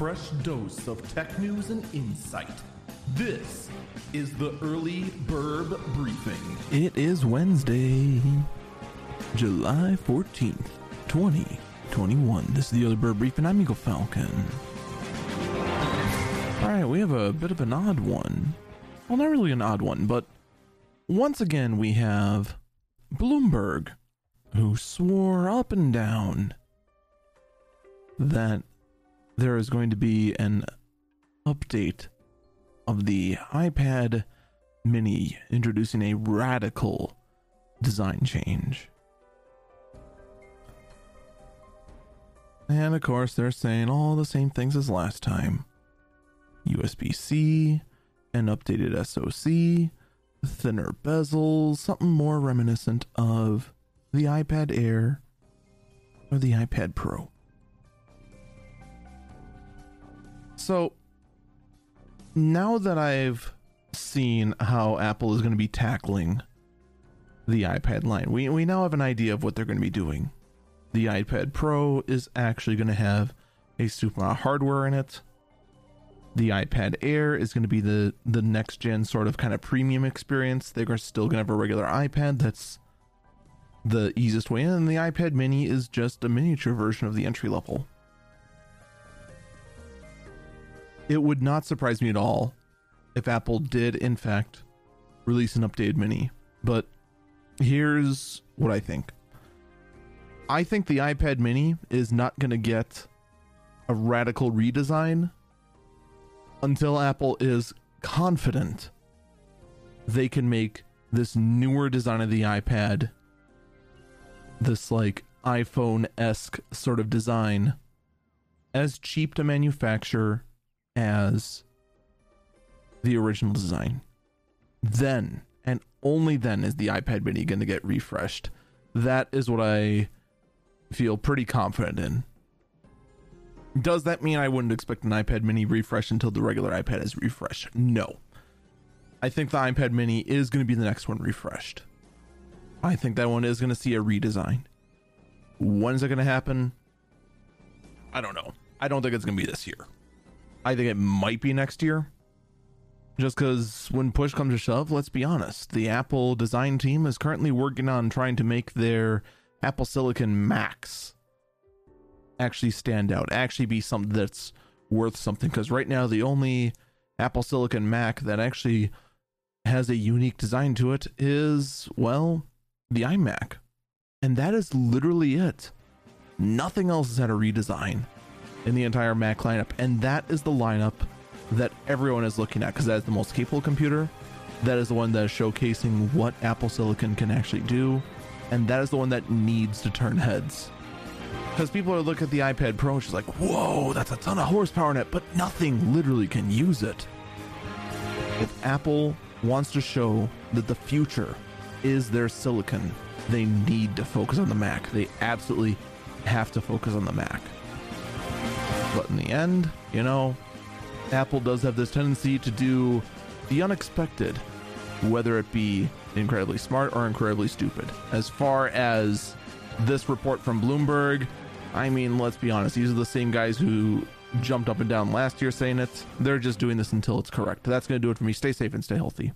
fresh dose of tech news and insight. This is the Early Bird Briefing. It is Wednesday, July 14th, 2021. This is the Early Bird Briefing. I'm Eagle Falcon. Alright, we have a bit of an odd one. Well, not really an odd one, but once again we have Bloomberg, who swore up and down that there is going to be an update of the iPad mini introducing a radical design change. And of course, they're saying all the same things as last time USB C, an updated SoC, thinner bezels, something more reminiscent of the iPad Air or the iPad Pro. So now that I've seen how Apple is going to be tackling the iPad line, we, we now have an idea of what they're going to be doing. The iPad Pro is actually going to have a super hardware in it. The iPad Air is going to be the the next gen sort of kind of premium experience. They're still going to have a regular iPad that's the easiest way in. And the iPad Mini is just a miniature version of the entry level. It would not surprise me at all if Apple did, in fact, release an updated Mini. But here's what I think I think the iPad Mini is not going to get a radical redesign until Apple is confident they can make this newer design of the iPad, this like iPhone esque sort of design, as cheap to manufacture as the original design. Then, and only then, is the iPad mini going to get refreshed. That is what I feel pretty confident in. Does that mean I wouldn't expect an iPad mini refresh until the regular iPad is refreshed? No. I think the iPad mini is going to be the next one refreshed. I think that one is going to see a redesign. When is it going to happen? I don't know. I don't think it's going to be this year. I think it might be next year. Just because when push comes to shove, let's be honest, the Apple design team is currently working on trying to make their Apple Silicon Macs actually stand out, actually be something that's worth something. Because right now, the only Apple Silicon Mac that actually has a unique design to it is, well, the iMac. And that is literally it. Nothing else has had a redesign in the entire Mac lineup, and that is the lineup that everyone is looking at because that is the most capable computer. That is the one that is showcasing what Apple Silicon can actually do, and that is the one that needs to turn heads. Because people are looking at the iPad Pro and she's like, whoa, that's a ton of horsepower in it, but nothing literally can use it. If Apple wants to show that the future is their silicon, they need to focus on the Mac. They absolutely have to focus on the Mac. But in the end, you know, Apple does have this tendency to do the unexpected, whether it be incredibly smart or incredibly stupid. As far as this report from Bloomberg, I mean, let's be honest, these are the same guys who jumped up and down last year saying it. They're just doing this until it's correct. That's going to do it for me. Stay safe and stay healthy.